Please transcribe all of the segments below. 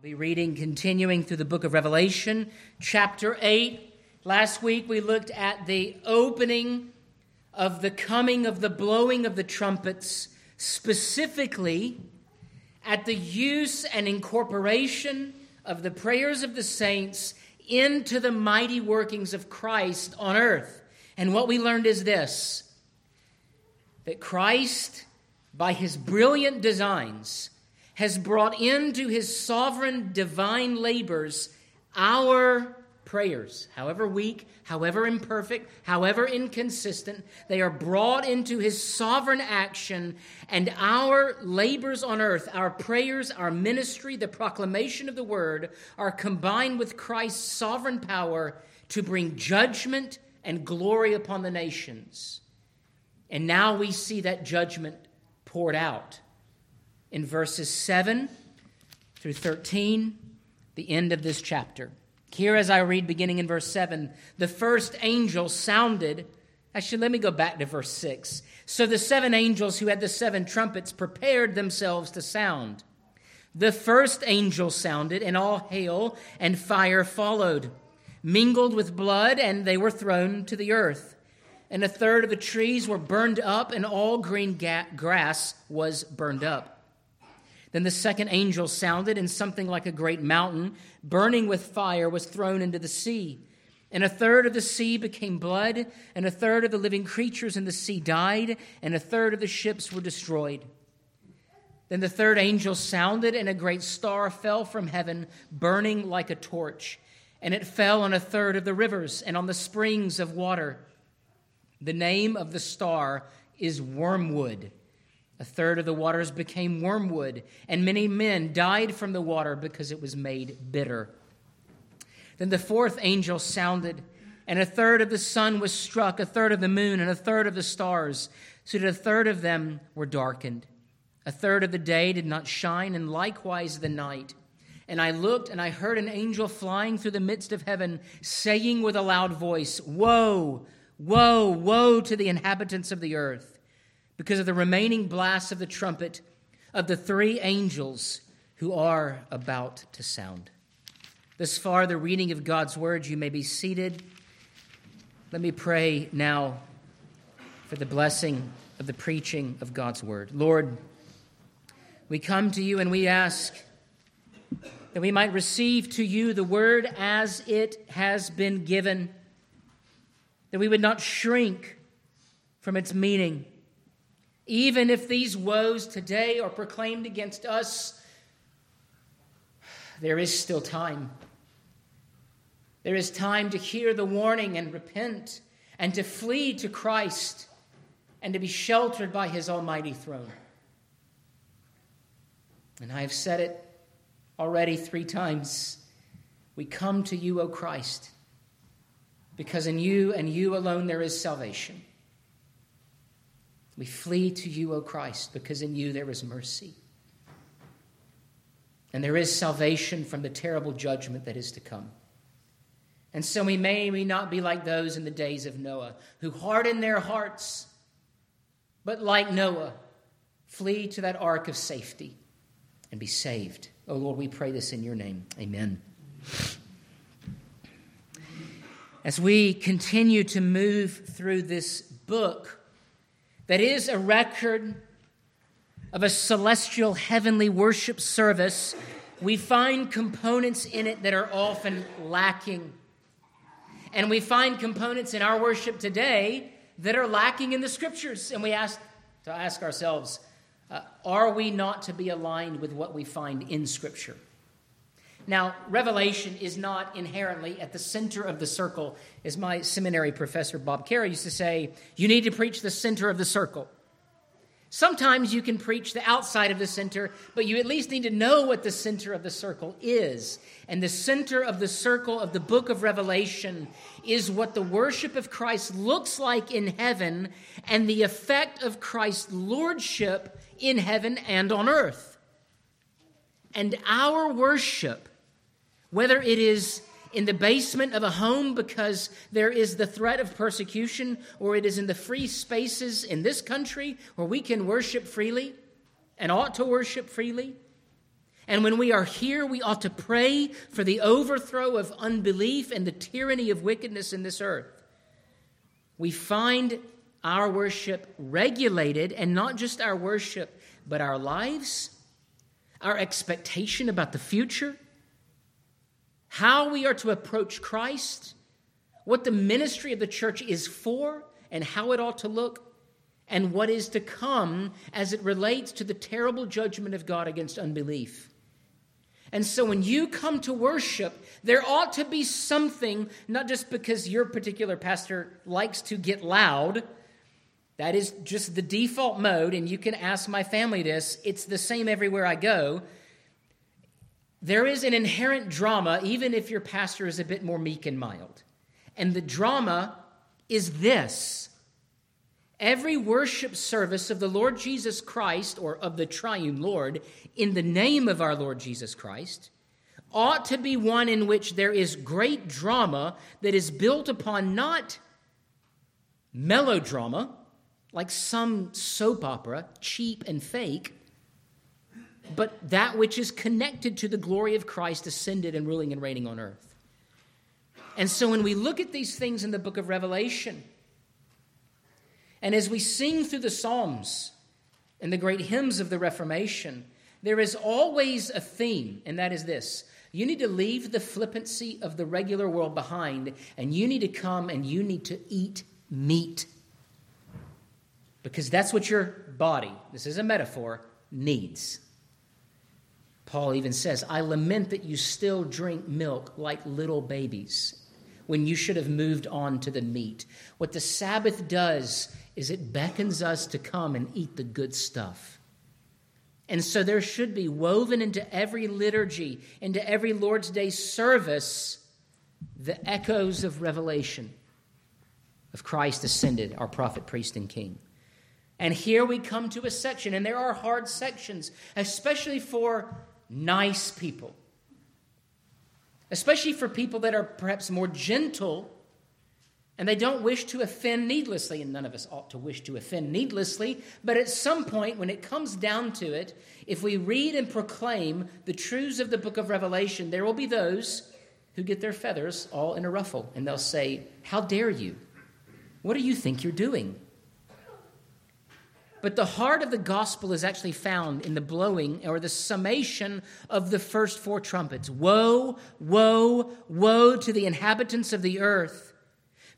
I'll be reading, continuing through the book of Revelation, chapter 8. Last week we looked at the opening of the coming of the blowing of the trumpets, specifically at the use and incorporation of the prayers of the saints into the mighty workings of Christ on earth. And what we learned is this that Christ, by his brilliant designs, has brought into his sovereign divine labors our prayers, however weak, however imperfect, however inconsistent, they are brought into his sovereign action, and our labors on earth, our prayers, our ministry, the proclamation of the word, are combined with Christ's sovereign power to bring judgment and glory upon the nations. And now we see that judgment poured out in verses 7 through 13, the end of this chapter. Here, as I read, beginning in verse 7, the first angel sounded. Actually, let me go back to verse 6. So the seven angels who had the seven trumpets prepared themselves to sound. The first angel sounded, and all hail and fire followed, mingled with blood, and they were thrown to the earth. And a third of the trees were burned up, and all green ga- grass was burned up. Then the second angel sounded, and something like a great mountain, burning with fire, was thrown into the sea. And a third of the sea became blood, and a third of the living creatures in the sea died, and a third of the ships were destroyed. Then the third angel sounded, and a great star fell from heaven, burning like a torch. And it fell on a third of the rivers and on the springs of water. The name of the star is Wormwood a third of the waters became wormwood, and many men died from the water because it was made bitter. Then the fourth angel sounded, and a third of the sun was struck, a third of the moon, and a third of the stars, so that a third of them were darkened. A third of the day did not shine, and likewise the night. And I looked, and I heard an angel flying through the midst of heaven, saying with a loud voice, Woe, woe, woe to the inhabitants of the earth because of the remaining blasts of the trumpet of the three angels who are about to sound. Thus far, the reading of God's words. You may be seated. Let me pray now for the blessing of the preaching of God's word. Lord, we come to you and we ask that we might receive to you the word as it has been given, that we would not shrink from its meaning even if these woes today are proclaimed against us, there is still time. There is time to hear the warning and repent and to flee to Christ and to be sheltered by his almighty throne. And I have said it already three times. We come to you, O Christ, because in you and you alone there is salvation. We flee to you, O Christ, because in you there is mercy. And there is salvation from the terrible judgment that is to come. And so we may we not be like those in the days of Noah, who harden their hearts, but like Noah, flee to that ark of safety and be saved. Oh Lord, we pray this in your name. Amen. As we continue to move through this book, that is a record of a celestial heavenly worship service, we find components in it that are often lacking. And we find components in our worship today that are lacking in the scriptures. And we ask to ask ourselves, uh, are we not to be aligned with what we find in scripture? Now, revelation is not inherently at the center of the circle. As my seminary professor Bob Carey used to say, you need to preach the center of the circle. Sometimes you can preach the outside of the center, but you at least need to know what the center of the circle is. And the center of the circle of the book of Revelation is what the worship of Christ looks like in heaven and the effect of Christ's lordship in heaven and on earth. And our worship whether it is in the basement of a home because there is the threat of persecution, or it is in the free spaces in this country where we can worship freely and ought to worship freely. And when we are here, we ought to pray for the overthrow of unbelief and the tyranny of wickedness in this earth. We find our worship regulated, and not just our worship, but our lives, our expectation about the future, how we are to approach Christ, what the ministry of the church is for, and how it ought to look, and what is to come as it relates to the terrible judgment of God against unbelief. And so when you come to worship, there ought to be something, not just because your particular pastor likes to get loud. That is just the default mode, and you can ask my family this. It's the same everywhere I go. There is an inherent drama, even if your pastor is a bit more meek and mild. And the drama is this every worship service of the Lord Jesus Christ or of the triune Lord in the name of our Lord Jesus Christ ought to be one in which there is great drama that is built upon not melodrama, like some soap opera, cheap and fake, but that which is connected to the glory of Christ ascended and ruling and reigning on earth. And so when we look at these things in the book of Revelation, and as we sing through the Psalms and the great hymns of the Reformation, there is always a theme, and that is this. You need to leave the flippancy of the regular world behind, and you need to come and you need to eat meat. Because that's what your body, this is a metaphor, needs. Paul even says, I lament that you still drink milk like little babies when you should have moved on to the meat. What the Sabbath does is it beckons us to come and eat the good stuff. And so there should be woven into every liturgy, into every Lord's Day service, the echoes of revelation of Christ ascended, our prophet, priest, and king. And here we come to a section, and there are hard sections, especially for nice people, especially for people that are perhaps more gentle and they don't wish to offend needlessly, and none of us ought to wish to offend needlessly. But at some point, when it comes down to it, if we read and proclaim the truths of the book of Revelation, there will be those who get their feathers all in a ruffle, and they'll say, How dare you? What do you think you're doing? But the heart of the gospel is actually found in the blowing or the summation of the first four trumpets. Woe, woe, woe to the inhabitants of the earth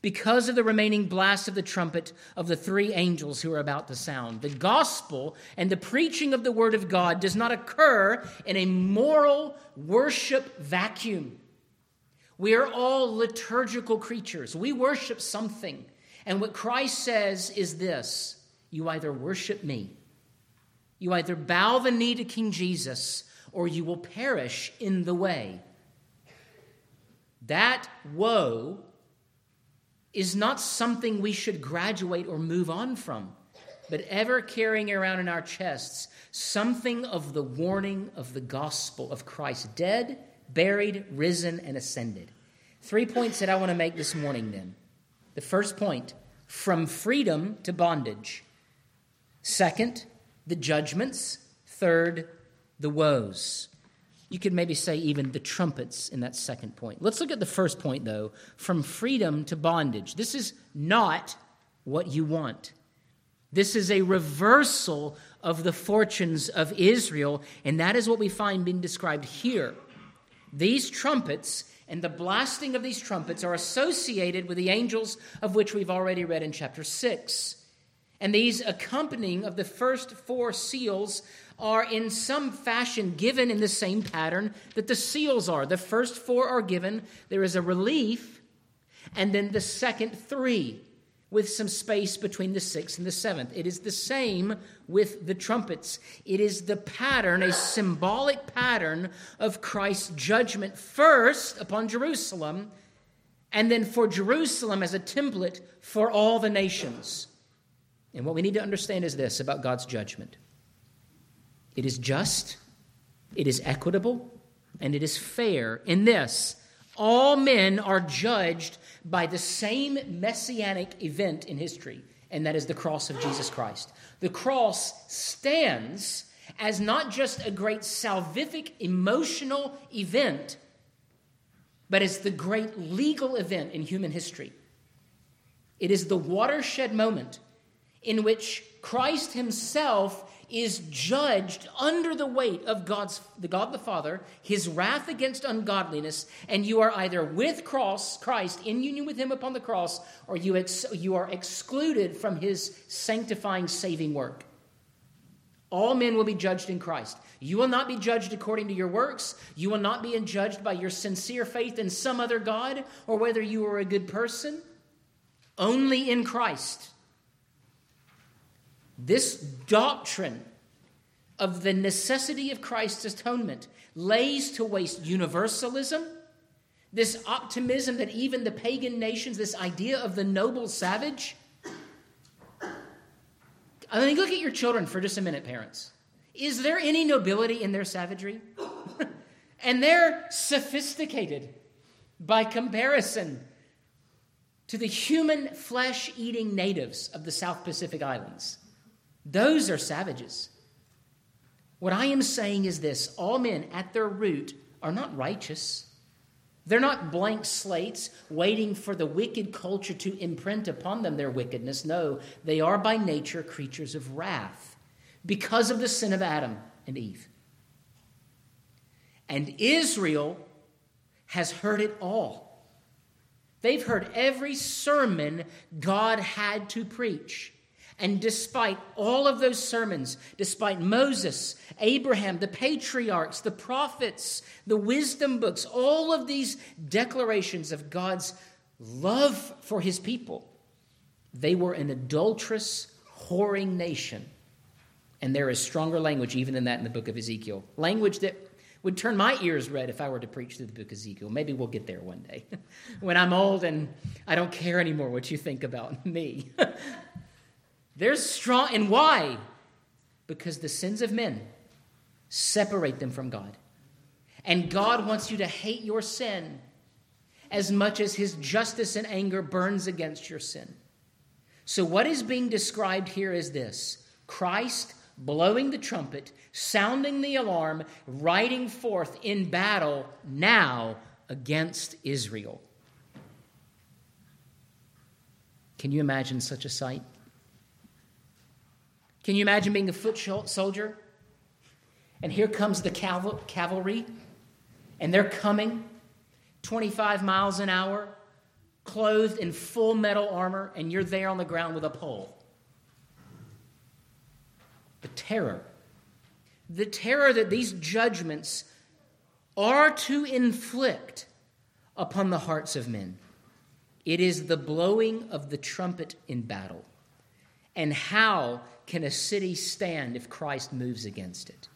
because of the remaining blast of the trumpet of the three angels who are about to sound. The gospel and the preaching of the word of God does not occur in a moral worship vacuum. We are all liturgical creatures. We worship something. And what Christ says is this you either worship me, you either bow the knee to King Jesus, or you will perish in the way. That woe is not something we should graduate or move on from, but ever carrying around in our chests something of the warning of the gospel of Christ dead, buried, risen, and ascended. Three points that I want to make this morning then. The first point from freedom to bondage. Second, the judgments. Third, the woes. You could maybe say even the trumpets in that second point. Let's look at the first point, though from freedom to bondage. This is not what you want. This is a reversal of the fortunes of Israel, and that is what we find being described here. These trumpets and the blasting of these trumpets are associated with the angels of which we've already read in chapter 6. And these accompanying of the first four seals are in some fashion given in the same pattern that the seals are. The first four are given, there is a relief, and then the second three with some space between the sixth and the seventh. It is the same with the trumpets. It is the pattern, a symbolic pattern of Christ's judgment first upon Jerusalem, and then for Jerusalem as a template for all the nations. And what we need to understand is this about God's judgment it is just, it is equitable, and it is fair. In this, all men are judged by the same messianic event in history, and that is the cross of Jesus Christ. The cross stands as not just a great salvific emotional event, but as the great legal event in human history. It is the watershed moment in which Christ himself is judged under the weight of God's the God the Father, his wrath against ungodliness, and you are either with cross Christ in union with him upon the cross, or you ex, you are excluded from his sanctifying saving work. All men will be judged in Christ. You will not be judged according to your works. You will not be judged by your sincere faith in some other God or whether you are a good person. Only in Christ. This doctrine of the necessity of Christ's atonement lays to waste universalism, this optimism that even the pagan nations, this idea of the noble savage. I mean, look at your children for just a minute, parents. Is there any nobility in their savagery? and they're sophisticated by comparison to the human flesh eating natives of the South Pacific Islands. Those are savages. What I am saying is this all men at their root are not righteous. They're not blank slates waiting for the wicked culture to imprint upon them their wickedness. No, they are by nature creatures of wrath because of the sin of Adam and Eve. And Israel has heard it all. They've heard every sermon God had to preach. And despite all of those sermons, despite Moses, Abraham, the patriarchs, the prophets, the wisdom books, all of these declarations of God's love for his people, they were an adulterous, whoring nation. And there is stronger language even than that in the book of Ezekiel. Language that would turn my ears red if I were to preach through the book of Ezekiel. Maybe we'll get there one day when I'm old and I don't care anymore what you think about me. There's strong, and why? Because the sins of men separate them from God. And God wants you to hate your sin as much as his justice and anger burns against your sin. So, what is being described here is this Christ blowing the trumpet, sounding the alarm, riding forth in battle now against Israel. Can you imagine such a sight? Can you imagine being a foot soldier? And here comes the cavalry, and they're coming 25 miles an hour, clothed in full metal armor, and you're there on the ground with a pole. The terror. The terror that these judgments are to inflict upon the hearts of men. It is the blowing of the trumpet in battle. And how can a city stand if Christ moves against it?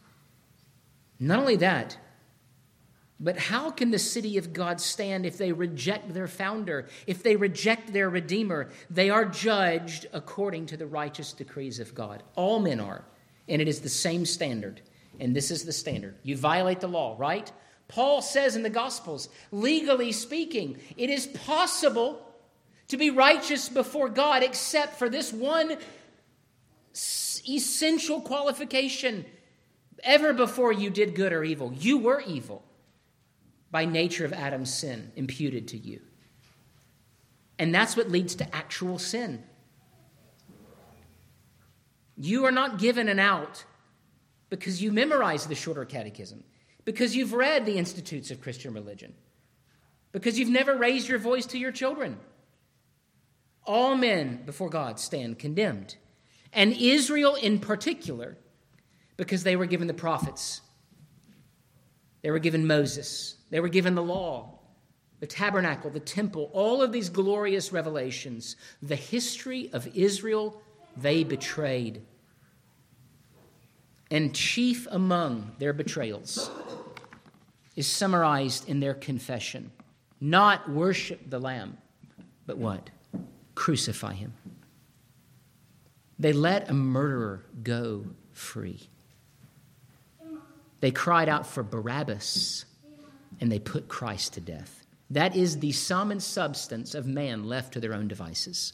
Not only that, but how can the city of God stand if they reject their founder, if they reject their Redeemer? They are judged according to the righteous decrees of God. All men are, and it is the same standard. And this is the standard. You violate the law, right? Paul says in the Gospels, legally speaking, it is possible to be righteous before God except for this one essential qualification. Ever before you did good or evil, you were evil by nature of Adam's sin imputed to you. And that's what leads to actual sin. You are not given an out because you memorized the shorter catechism, because you've read the Institutes of Christian Religion, because you've never raised your voice to your children. All men before God stand condemned and Israel in particular, because they were given the prophets, they were given Moses, they were given the law, the tabernacle, the temple, all of these glorious revelations. The history of Israel they betrayed. And chief among their betrayals is summarized in their confession not worship the Lamb, but what? Crucify him. They let a murderer go free. They cried out for Barabbas and they put Christ to death. That is the sum and substance of man left to their own devices.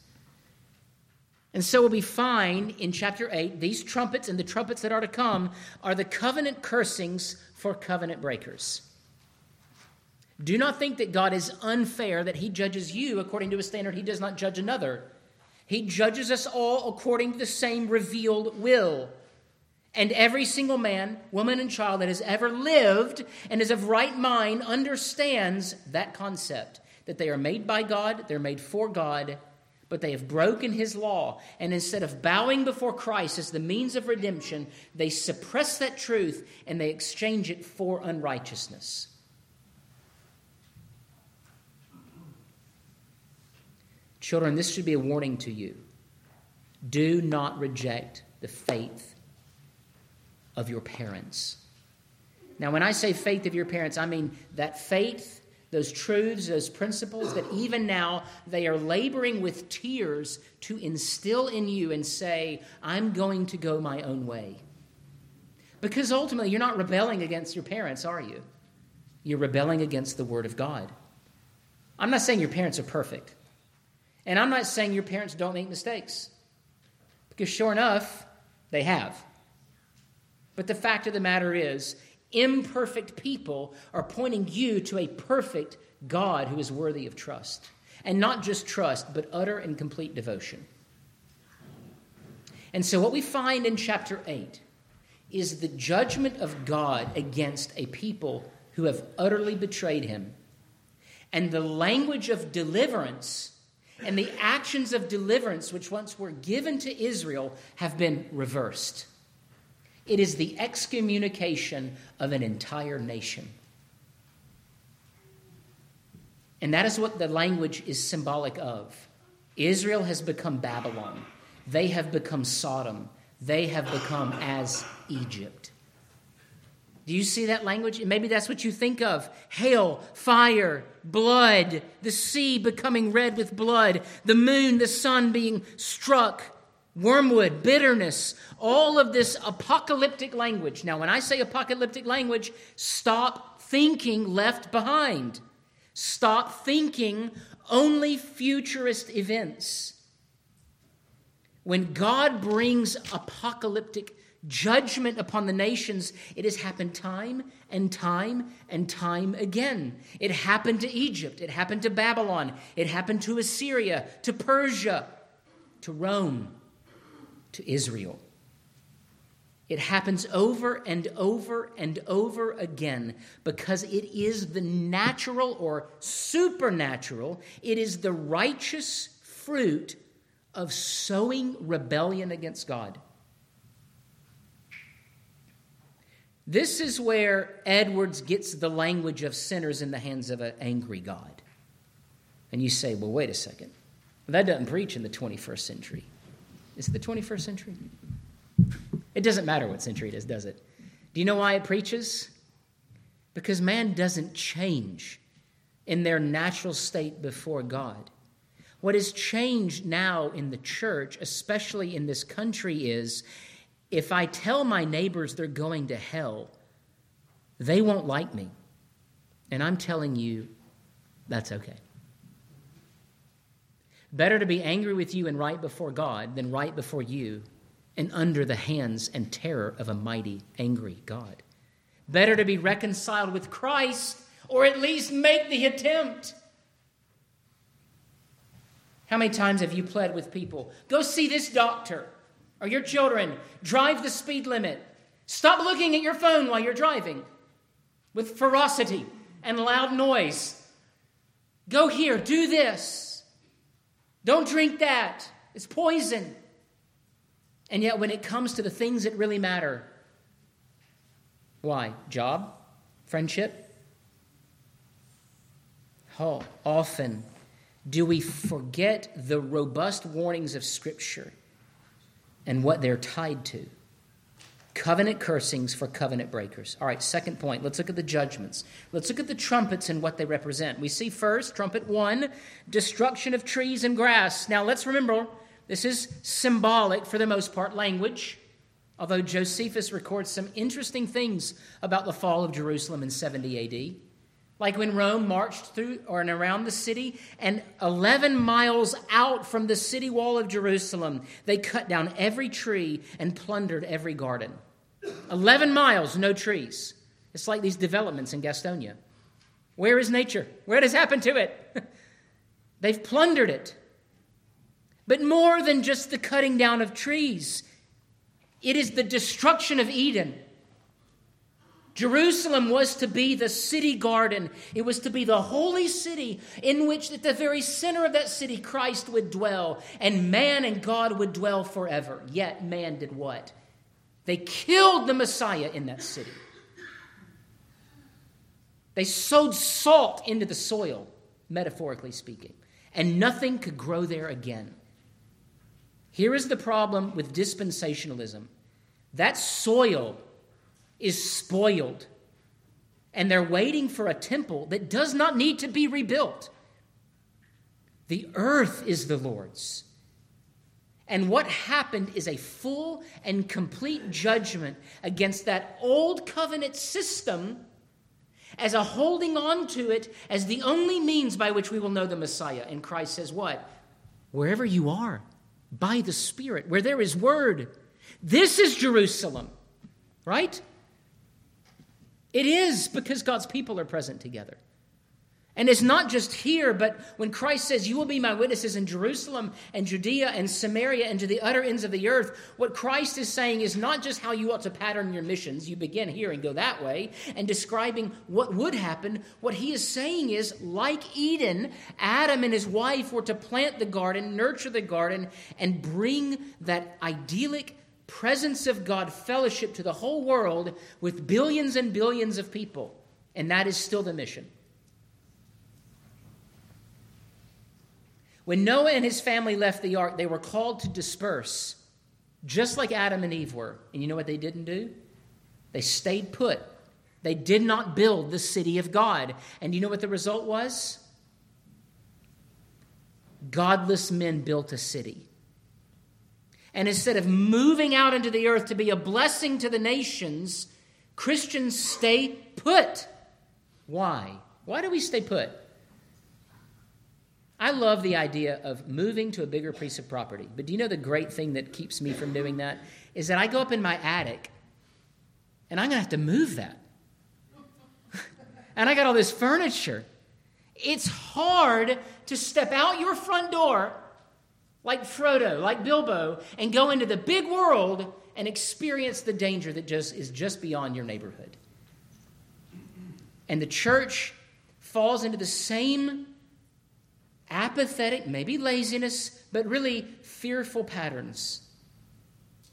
And so we find in chapter 8 these trumpets and the trumpets that are to come are the covenant cursings for covenant breakers. Do not think that God is unfair, that he judges you according to a standard he does not judge another. He judges us all according to the same revealed will. And every single man, woman, and child that has ever lived and is of right mind understands that concept that they are made by God, they're made for God, but they have broken his law. And instead of bowing before Christ as the means of redemption, they suppress that truth and they exchange it for unrighteousness. Children, this should be a warning to you. Do not reject the faith of your parents. Now, when I say faith of your parents, I mean that faith, those truths, those principles that even now they are laboring with tears to instill in you and say, I'm going to go my own way. Because ultimately, you're not rebelling against your parents, are you? You're rebelling against the Word of God. I'm not saying your parents are perfect. And I'm not saying your parents don't make mistakes, because sure enough, they have. But the fact of the matter is, imperfect people are pointing you to a perfect God who is worthy of trust. And not just trust, but utter and complete devotion. And so, what we find in chapter 8 is the judgment of God against a people who have utterly betrayed him, and the language of deliverance and the actions of deliverance which once were given to Israel have been reversed. It is the excommunication of an entire nation. And that is what the language is symbolic of. Israel has become Babylon. They have become Sodom. They have become as Egypt. Do you see that language? Maybe that's what you think of hail, fire, blood, the sea becoming red with blood, the moon, the sun being struck, wormwood, bitterness, all of this apocalyptic language. Now, when I say apocalyptic language, stop thinking left behind. Stop thinking only futurist events. When God brings apocalyptic judgment upon the nations, it has happened time and time and time again. It happened to Egypt, it happened to Babylon, it happened to Assyria, to Persia, to Rome, to Israel. It happens over and over and over again because it is the natural or supernatural, it is the righteous fruit of sowing rebellion against God. This is where Edwards gets the language of sinners in the hands of an angry God. And you say, well, wait a second. That doesn't preach in the 21st century. Is it the 21st century? It doesn't matter what century it is, does it? Do you know why it preaches? Because man doesn't change in their natural state before God. What has changed now in the church, especially in this country, is if I tell my neighbors they're going to hell, they won't like me. And I'm telling you, that's okay. Better to be angry with you and right before God than right before you and under the hands and terror of a mighty, angry God. Better to be reconciled with Christ or at least make the attempt. How many times have you pled with people? Go see this doctor or your children, drive the speed limit. Stop looking at your phone while you're driving with ferocity and loud noise. Go here, do this. Don't drink that, it's poison. And yet, when it comes to the things that really matter, why? Job? Friendship? How often do we forget the robust warnings of Scripture and what they're tied to. Covenant cursings for covenant breakers. All right, second point. Let's look at the judgments. Let's look at the trumpets and what they represent. We see first, trumpet one, destruction of trees and grass. Now let's remember, this is symbolic for the most part language, although Josephus records some interesting things about the fall of Jerusalem in 70 AD. Like when Rome marched through or around the city, and 11 miles out from the city wall of Jerusalem, they cut down every tree and plundered every garden. 11 miles, no trees. It's like these developments in Gastonia. Where is nature? Where has happened to it? They've plundered it. But more than just the cutting down of trees, it is the destruction of Eden. Jerusalem was to be the city garden. It was to be the holy city in which, at the very center of that city, Christ would dwell, and man and God would dwell forever. Yet, man did what? They killed the Messiah in that city. They sowed salt into the soil, metaphorically speaking, and nothing could grow there again. Here is the problem with dispensationalism that soil is spoiled, and they're waiting for a temple that does not need to be rebuilt. The earth is the Lord's. And what happened is a full and complete judgment against that old covenant system as a holding on to it as the only means by which we will know the Messiah. And Christ says, What? Wherever you are, by the Spirit, where there is word. This is Jerusalem, right? It is because God's people are present together. And it's not just here, but when Christ says, You will be my witnesses in Jerusalem and Judea and Samaria and to the utter ends of the earth, what Christ is saying is not just how you ought to pattern your missions. You begin here and go that way, and describing what would happen. What he is saying is, like Eden, Adam and his wife were to plant the garden, nurture the garden, and bring that idyllic presence of God fellowship to the whole world with billions and billions of people. And that is still the mission. When Noah and his family left the ark, they were called to disperse, just like Adam and Eve were. And you know what they didn't do? They stayed put. They did not build the city of God. And you know what the result was? Godless men built a city. And instead of moving out into the earth to be a blessing to the nations, Christians stay put. Why? Why do we stay put? I love the idea of moving to a bigger piece of property. But do you know the great thing that keeps me from doing that? Is that I go up in my attic and I'm going to have to move that. and I got all this furniture. It's hard to step out your front door like Frodo, like Bilbo, and go into the big world and experience the danger that just is just beyond your neighborhood. And the church falls into the same apathetic, maybe laziness, but really fearful patterns.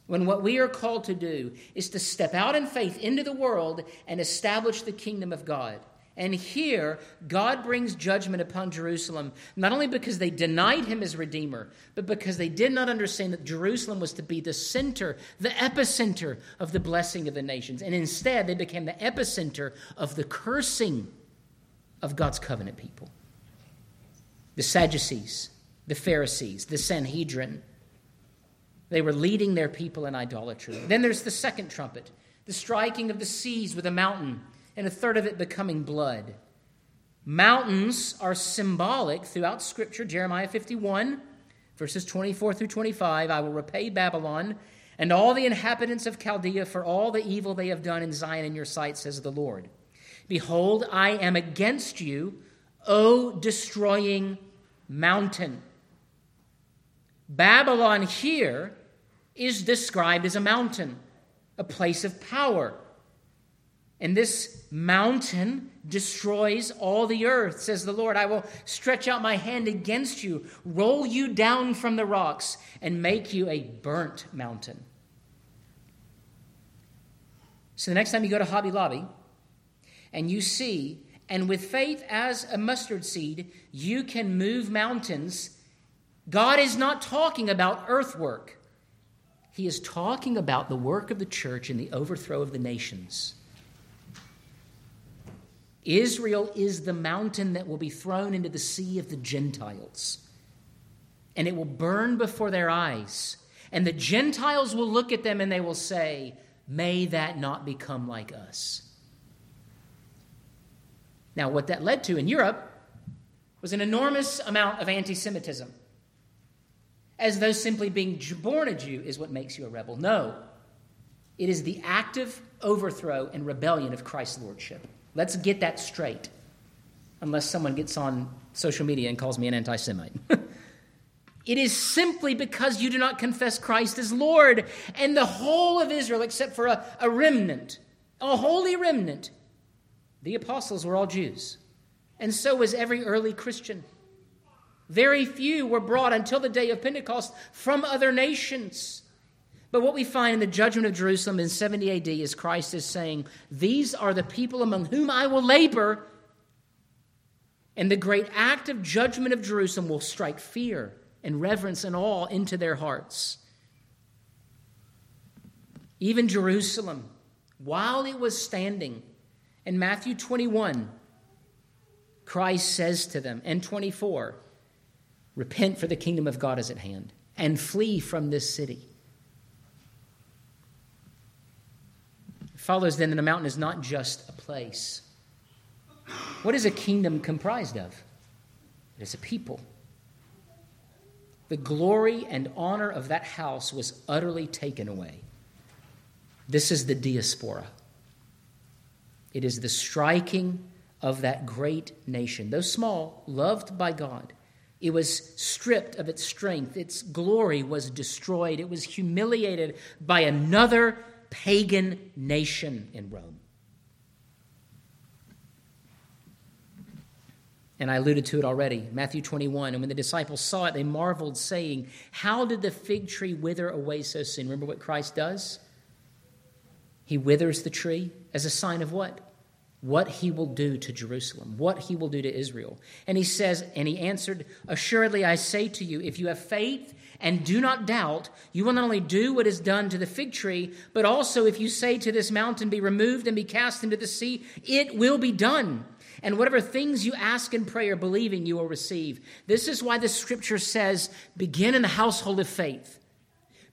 When what we are called to do is to step out in faith into the world and establish the kingdom of God. And here, God brings judgment upon Jerusalem, not only because they denied him as Redeemer, but because they did not understand that Jerusalem was to be the center, the epicenter of the blessing of the nations. And instead, they became the epicenter of the cursing of God's covenant people the Sadducees, the Pharisees, the Sanhedrin. They were leading their people in idolatry. Then there's the second trumpet, the striking of the seas with a mountain, and a third of it becoming blood. Mountains are symbolic throughout Scripture. Jeremiah 51, verses 24 through 25 I will repay Babylon and all the inhabitants of Chaldea for all the evil they have done in Zion in your sight, says the Lord. Behold, I am against you, O destroying mountain. Babylon here is described as a mountain, a place of power. And this mountain destroys all the earth, says the Lord. I will stretch out my hand against you, roll you down from the rocks, and make you a burnt mountain. So the next time you go to Hobby Lobby and you see, and with faith as a mustard seed, you can move mountains God is not talking about earthwork. He is talking about the work of the church in the overthrow of the nations. Israel is the mountain that will be thrown into the sea of the Gentiles, and it will burn before their eyes. And the Gentiles will look at them and they will say, May that not become like us. Now, what that led to in Europe was an enormous amount of anti Semitism, as though simply being born a Jew is what makes you a rebel. No, it is the active overthrow and rebellion of Christ's lordship. Let's get that straight, unless someone gets on social media and calls me an anti Semite. It is simply because you do not confess Christ as Lord. And the whole of Israel, except for a, a remnant, a holy remnant, the apostles were all Jews. And so was every early Christian. Very few were brought until the day of Pentecost from other nations. But what we find in the judgment of Jerusalem in 70 AD is Christ is saying, These are the people among whom I will labor. And the great act of judgment of Jerusalem will strike fear and reverence and awe into their hearts. Even Jerusalem, while it was standing, in Matthew 21, Christ says to them, and 24, Repent, for the kingdom of God is at hand, and flee from this city. It follows then that a mountain is not just a place. What is a kingdom comprised of? It is a people. The glory and honor of that house was utterly taken away. This is the diaspora. It is the striking of that great nation, though small, loved by God. It was stripped of its strength. Its glory was destroyed. It was humiliated by another pagan nation in Rome. And I alluded to it already, Matthew 21. And when the disciples saw it, they marveled, saying, How did the fig tree wither away so soon? Remember what Christ does? He withers the tree as a sign of what? What he will do to Jerusalem, what he will do to Israel. And he says, And he answered, Assuredly I say to you, if you have faith and do not doubt, you will not only do what is done to the fig tree, but also if you say to this mountain, Be removed and be cast into the sea, it will be done. And whatever things you ask in prayer, believing you will receive. This is why the scripture says begin in the household of faith.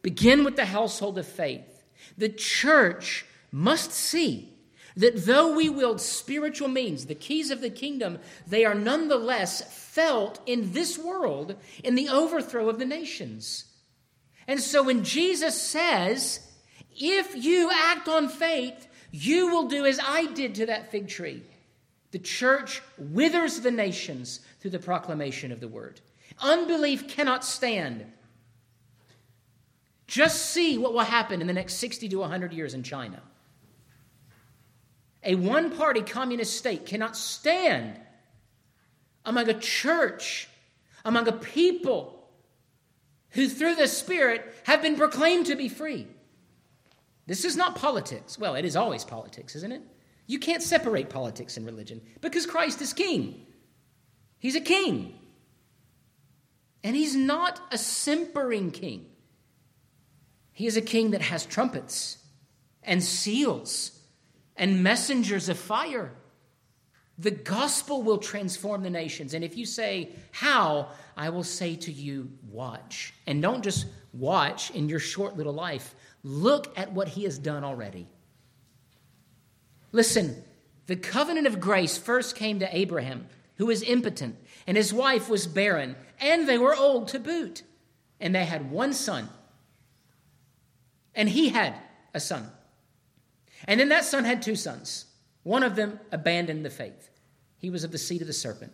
Begin with the household of faith. The church must see that though we wield spiritual means, the keys of the kingdom, they are nonetheless felt in this world in the overthrow of the nations. And so when Jesus says, if you act on faith, you will do as I did to that fig tree. The church withers the nations through the proclamation of the word. Unbelief cannot stand. Just see what will happen in the next 60 to 100 years in China. A one party communist state cannot stand among a church, among a people who, through the Spirit, have been proclaimed to be free. This is not politics. Well, it is always politics, isn't it? You can't separate politics and religion because Christ is king. He's a king. And he's not a simpering king. He is a king that has trumpets and seals and messengers of fire. The gospel will transform the nations. And if you say, How? I will say to you, Watch. And don't just watch in your short little life, look at what he has done already. Listen, the covenant of grace first came to Abraham, who was impotent, and his wife was barren, and they were old to boot. And they had one son. And he had a son. And then that son had two sons. One of them abandoned the faith. He was of the seed of the serpent.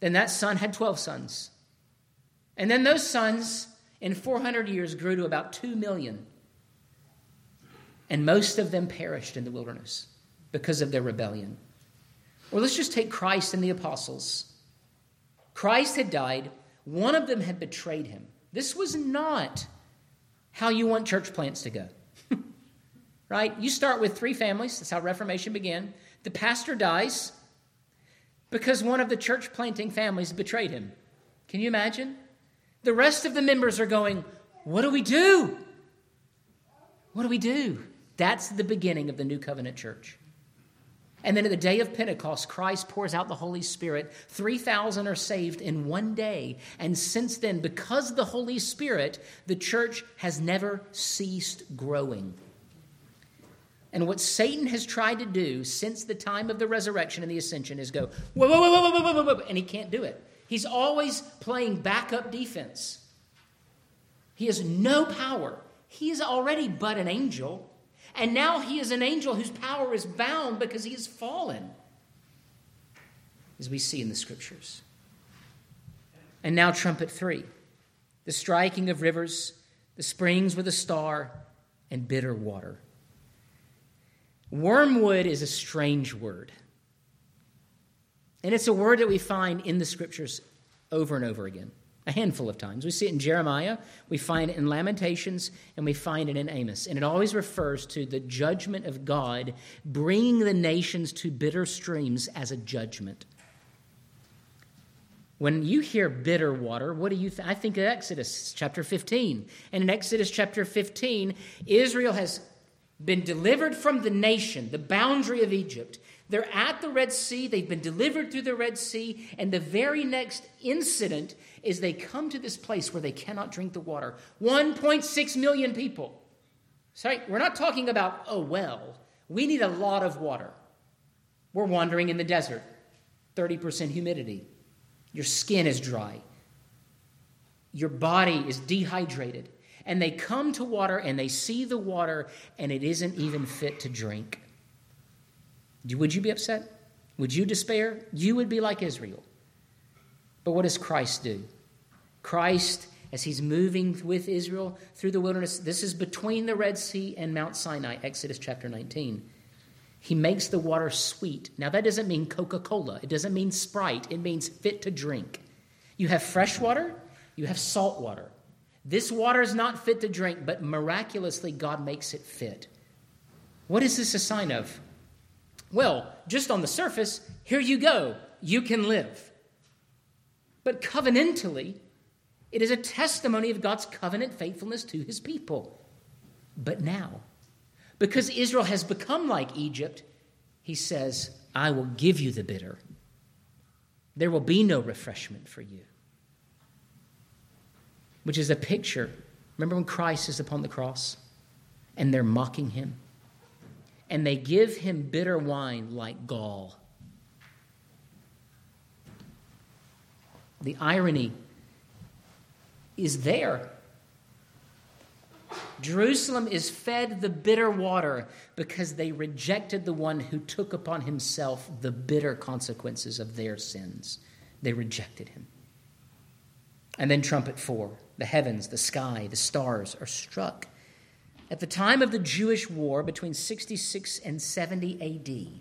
Then that son had 12 sons. And then those sons, in 400 years, grew to about 2 million. And most of them perished in the wilderness because of their rebellion. Or let's just take Christ and the apostles. Christ had died, one of them had betrayed him. This was not how you want church plants to go. Right? You start with three families, that's how Reformation began. The pastor dies because one of the church planting families betrayed him. Can you imagine? The rest of the members are going, What do we do? What do we do? That's the beginning of the new covenant church. And then at the day of Pentecost, Christ pours out the Holy Spirit. 3,000 are saved in one day. And since then, because the Holy Spirit, the church has never ceased growing. And what Satan has tried to do since the time of the resurrection and the ascension is go, whoa, whoa, whoa, whoa, whoa, whoa, whoa, and he can't do it. He's always playing backup defense. He has no power. He is already but an angel. And now he is an angel whose power is bound because he has fallen, as we see in the scriptures. And now, trumpet three the striking of rivers, the springs with a star, and bitter water. Wormwood is a strange word. And it's a word that we find in the scriptures over and over again a handful of times. We see it in Jeremiah, we find it in Lamentations, and we find it in Amos. And it always refers to the judgment of God bringing the nations to bitter streams as a judgment. When you hear bitter water, what do you think? I think of Exodus chapter 15. And in Exodus chapter 15, Israel has been delivered from the nation, the boundary of Egypt. They're at the Red Sea. They've been delivered through the Red Sea. And the very next incident is they come to this place where they cannot drink the water. 1.6 million people. Sorry, we're not talking about a well. We need a lot of water. We're wandering in the desert, 30% humidity. Your skin is dry. Your body is dehydrated. And they come to water and they see the water and it isn't even fit to drink. Would you be upset? Would you despair? You would be like Israel. But what does Christ do? Christ, as he's moving with Israel through the wilderness, this is between the Red Sea and Mount Sinai, Exodus chapter 19. He makes the water sweet. Now, that doesn't mean Coca Cola, it doesn't mean Sprite, it means fit to drink. You have fresh water, you have salt water. This water is not fit to drink, but miraculously, God makes it fit. What is this a sign of? Well, just on the surface, here you go, you can live. But covenantally, it is a testimony of God's covenant faithfulness to his people. But now, because Israel has become like Egypt, he says, I will give you the bitter. There will be no refreshment for you. Which is a picture. Remember when Christ is upon the cross and they're mocking him? And they give him bitter wine like gall. The irony is there. Jerusalem is fed the bitter water because they rejected the one who took upon himself the bitter consequences of their sins. They rejected him. And then, trumpet four the heavens, the sky, the stars are struck. At the time of the Jewish war between 66 and 70 AD,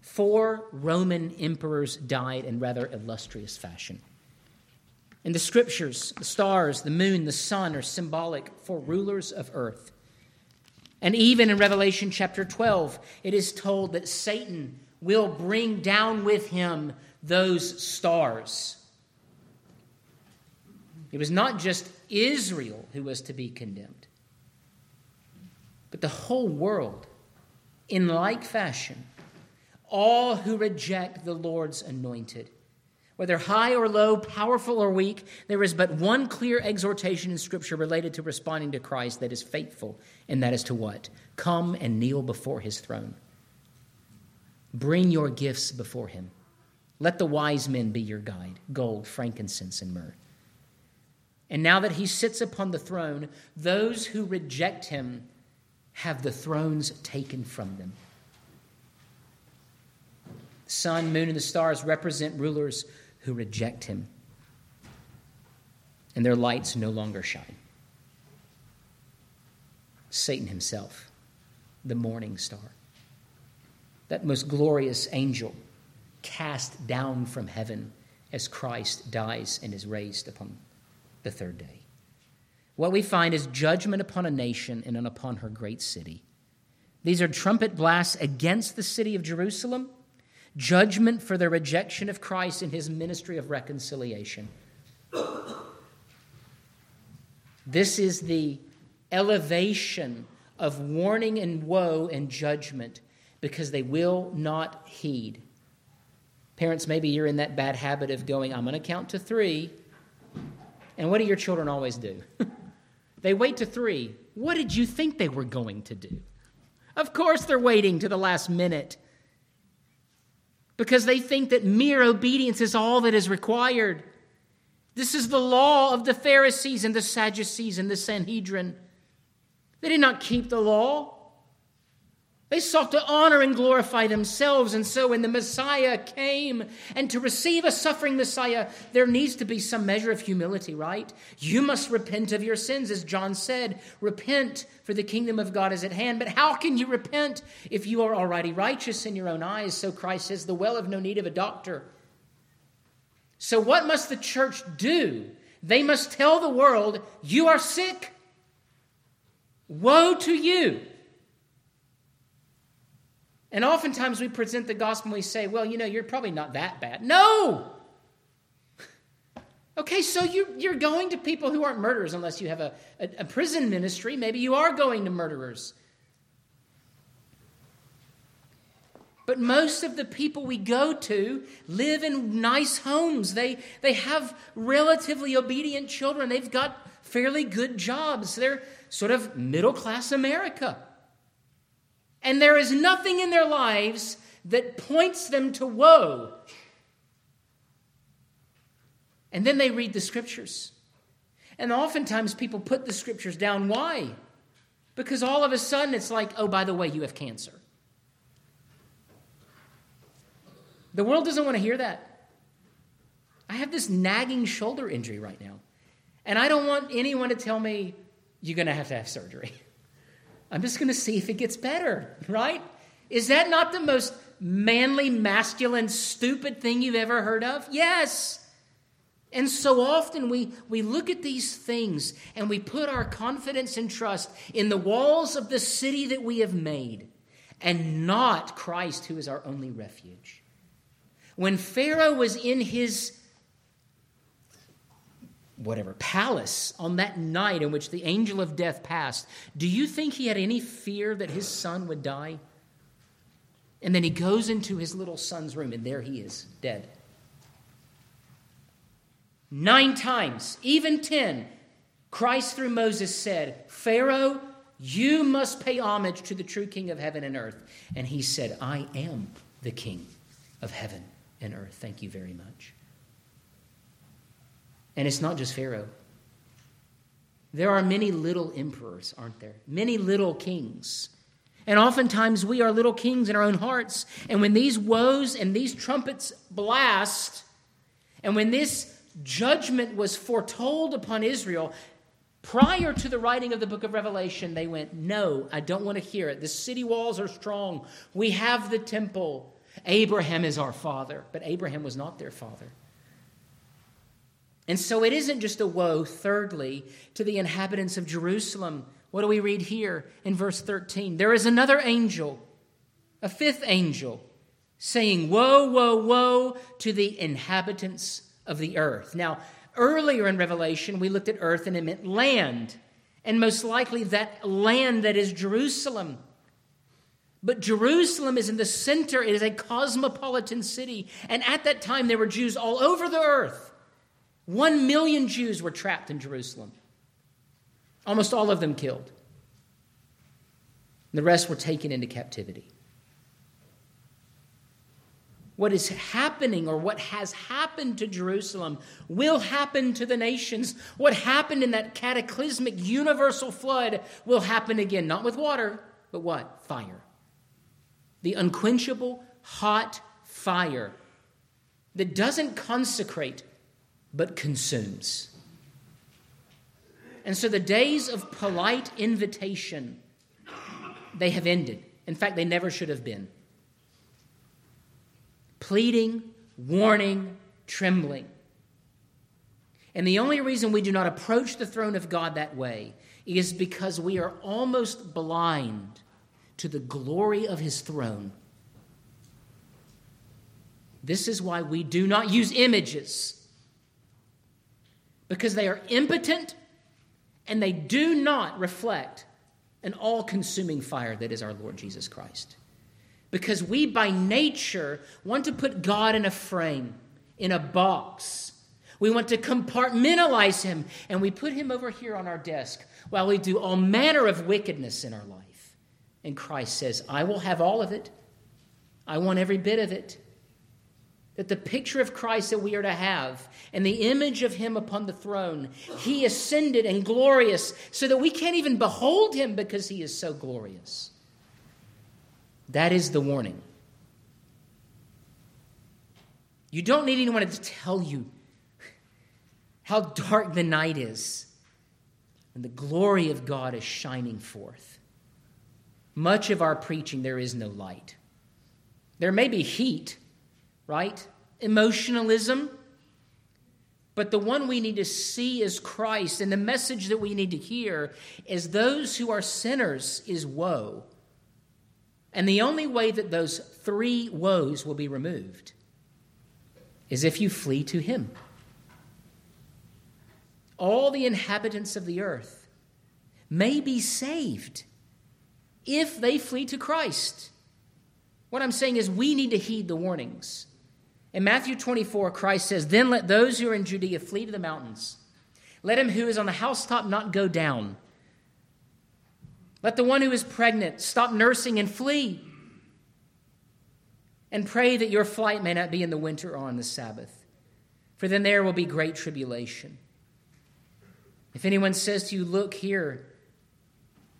four Roman emperors died in rather illustrious fashion. In the scriptures, the stars, the moon, the sun are symbolic for rulers of earth. And even in Revelation chapter 12, it is told that Satan will bring down with him those stars. It was not just Israel who was to be condemned, but the whole world, in like fashion, all who reject the Lord's anointed. Whether high or low, powerful or weak, there is but one clear exhortation in Scripture related to responding to Christ that is faithful, and that is to what? Come and kneel before his throne. Bring your gifts before him. Let the wise men be your guide gold, frankincense, and myrrh. And now that he sits upon the throne, those who reject him have the thrones taken from them. The sun, moon, and the stars represent rulers who reject him, and their lights no longer shine. Satan himself, the morning star, that most glorious angel cast down from heaven as Christ dies and is raised upon the third day. What we find is judgment upon a nation and upon her great city. These are trumpet blasts against the city of Jerusalem judgment for their rejection of Christ in his ministry of reconciliation. This is the elevation of warning and woe and judgment because they will not heed. Parents, maybe you're in that bad habit of going, I'm going to count to three. And what do your children always do? they wait to three. What did you think they were going to do? Of course, they're waiting to the last minute because they think that mere obedience is all that is required. This is the law of the Pharisees and the Sadducees and the Sanhedrin. They did not keep the law. They sought to honor and glorify themselves. And so when the Messiah came, and to receive a suffering Messiah, there needs to be some measure of humility, right? You must repent of your sins, as John said. Repent, for the kingdom of God is at hand. But how can you repent if you are already righteous in your own eyes? So Christ says, the well of no need of a doctor. So, what must the church do? They must tell the world, You are sick. Woe to you. And oftentimes we present the gospel and we say, Well, you know, you're probably not that bad. No! Okay, so you, you're going to people who aren't murderers unless you have a, a, a prison ministry. Maybe you are going to murderers. But most of the people we go to live in nice homes. They, they have relatively obedient children. They've got fairly good jobs. They're sort of middle class America. And there is nothing in their lives that points them to woe. And then they read the scriptures. And oftentimes people put the scriptures down. Why? Because all of a sudden it's like, oh, by the way, you have cancer. The world doesn't want to hear that. I have this nagging shoulder injury right now. And I don't want anyone to tell me you're going to have to have surgery. I'm just going to see if it gets better, right? Is that not the most manly, masculine, stupid thing you've ever heard of? Yes. And so often we, we look at these things and we put our confidence and trust in the walls of the city that we have made and not Christ, who is our only refuge. When Pharaoh was in his whatever palace on that night in which the angel of death passed, do you think he had any fear that his son would die? And then he goes into his little son's room, and there he is, dead. Nine times, even ten, Christ through Moses said, Pharaoh, you must pay homage to the true King of heaven and earth. And he said, I am the King of heaven and earth. Thank you very much. And it's not just Pharaoh. There are many little emperors, aren't there? Many little kings. And oftentimes we are little kings in our own hearts. And when these woes and these trumpets blast, and when this judgment was foretold upon Israel, prior to the writing of the book of Revelation, they went, No, I don't want to hear it. The city walls are strong. We have the temple. Abraham is our father, but Abraham was not their father. And so it isn't just a woe, thirdly, to the inhabitants of Jerusalem. What do we read here in verse 13? There is another angel, a fifth angel, saying, Woe, woe, woe to the inhabitants of the earth. Now, earlier in Revelation, we looked at earth and it meant land, and most likely that land that is Jerusalem. But Jerusalem is in the center, it is a cosmopolitan city. And at that time, there were Jews all over the earth. One million Jews were trapped in Jerusalem, almost all of them killed. The rest were taken into captivity. What is happening or what has happened to Jerusalem will happen to the nations. What happened in that cataclysmic universal flood will happen again, not with water, but what? Fire the unquenchable, hot fire that doesn't consecrate but consumes. And so the days of polite invitation, they have ended. In fact, they never should have been. Pleading, warning, trembling. And the only reason we do not approach the throne of God that way is because we are almost blind to the glory of his throne. This is why we do not use images, because they are impotent and they do not reflect an all consuming fire that is our Lord Jesus Christ. Because we, by nature, want to put God in a frame, in a box. We want to compartmentalize him, and we put him over here on our desk while we do all manner of wickedness in our life. And Christ says, I will have all of it. I want every bit of it. That the picture of Christ that we are to have and the image of him upon the throne, he ascended and glorious so that we can't even behold him because he is so glorious. That is the warning. You don't need anyone to tell you how dark the night is and the glory of God is shining forth. Much of our preaching, there is no light. There may be heat, right? Emotionalism. But the one we need to see is Christ, and the message that we need to hear is those who are sinners is woe. And the only way that those three woes will be removed is if you flee to Him. All the inhabitants of the earth may be saved if they flee to Christ. What I'm saying is, we need to heed the warnings. In Matthew 24, Christ says, Then let those who are in Judea flee to the mountains. Let him who is on the housetop not go down. Let the one who is pregnant stop nursing and flee. And pray that your flight may not be in the winter or on the Sabbath, for then there will be great tribulation. If anyone says to you, Look here,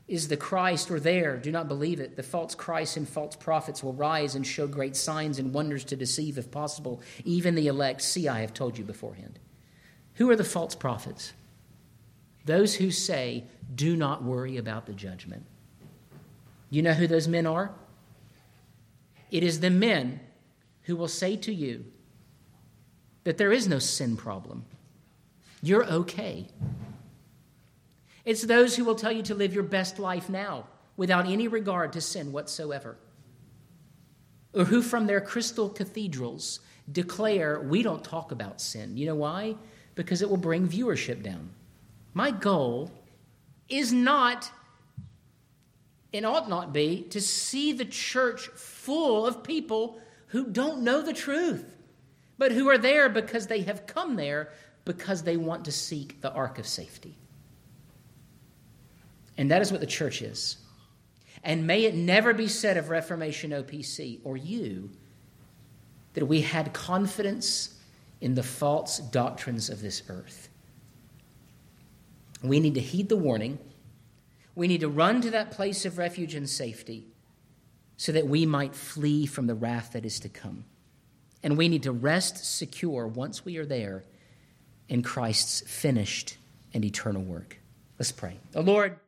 is the Christ or there, do not believe it. The false Christs and false prophets will rise and show great signs and wonders to deceive, if possible, even the elect. See, I have told you beforehand. Who are the false prophets? Those who say, Do not worry about the judgment. You know who those men are? It is the men who will say to you that there is no sin problem. You're okay. It's those who will tell you to live your best life now without any regard to sin whatsoever. Or who, from their crystal cathedrals, declare, We don't talk about sin. You know why? Because it will bring viewership down. My goal is not, and ought not be, to see the church full of people who don't know the truth, but who are there because they have come there because they want to seek the ark of safety. And that is what the church is. And may it never be said of Reformation OPC or you that we had confidence in the false doctrines of this earth. We need to heed the warning. We need to run to that place of refuge and safety so that we might flee from the wrath that is to come. And we need to rest secure once we are there in Christ's finished and eternal work. Let's pray. The Lord,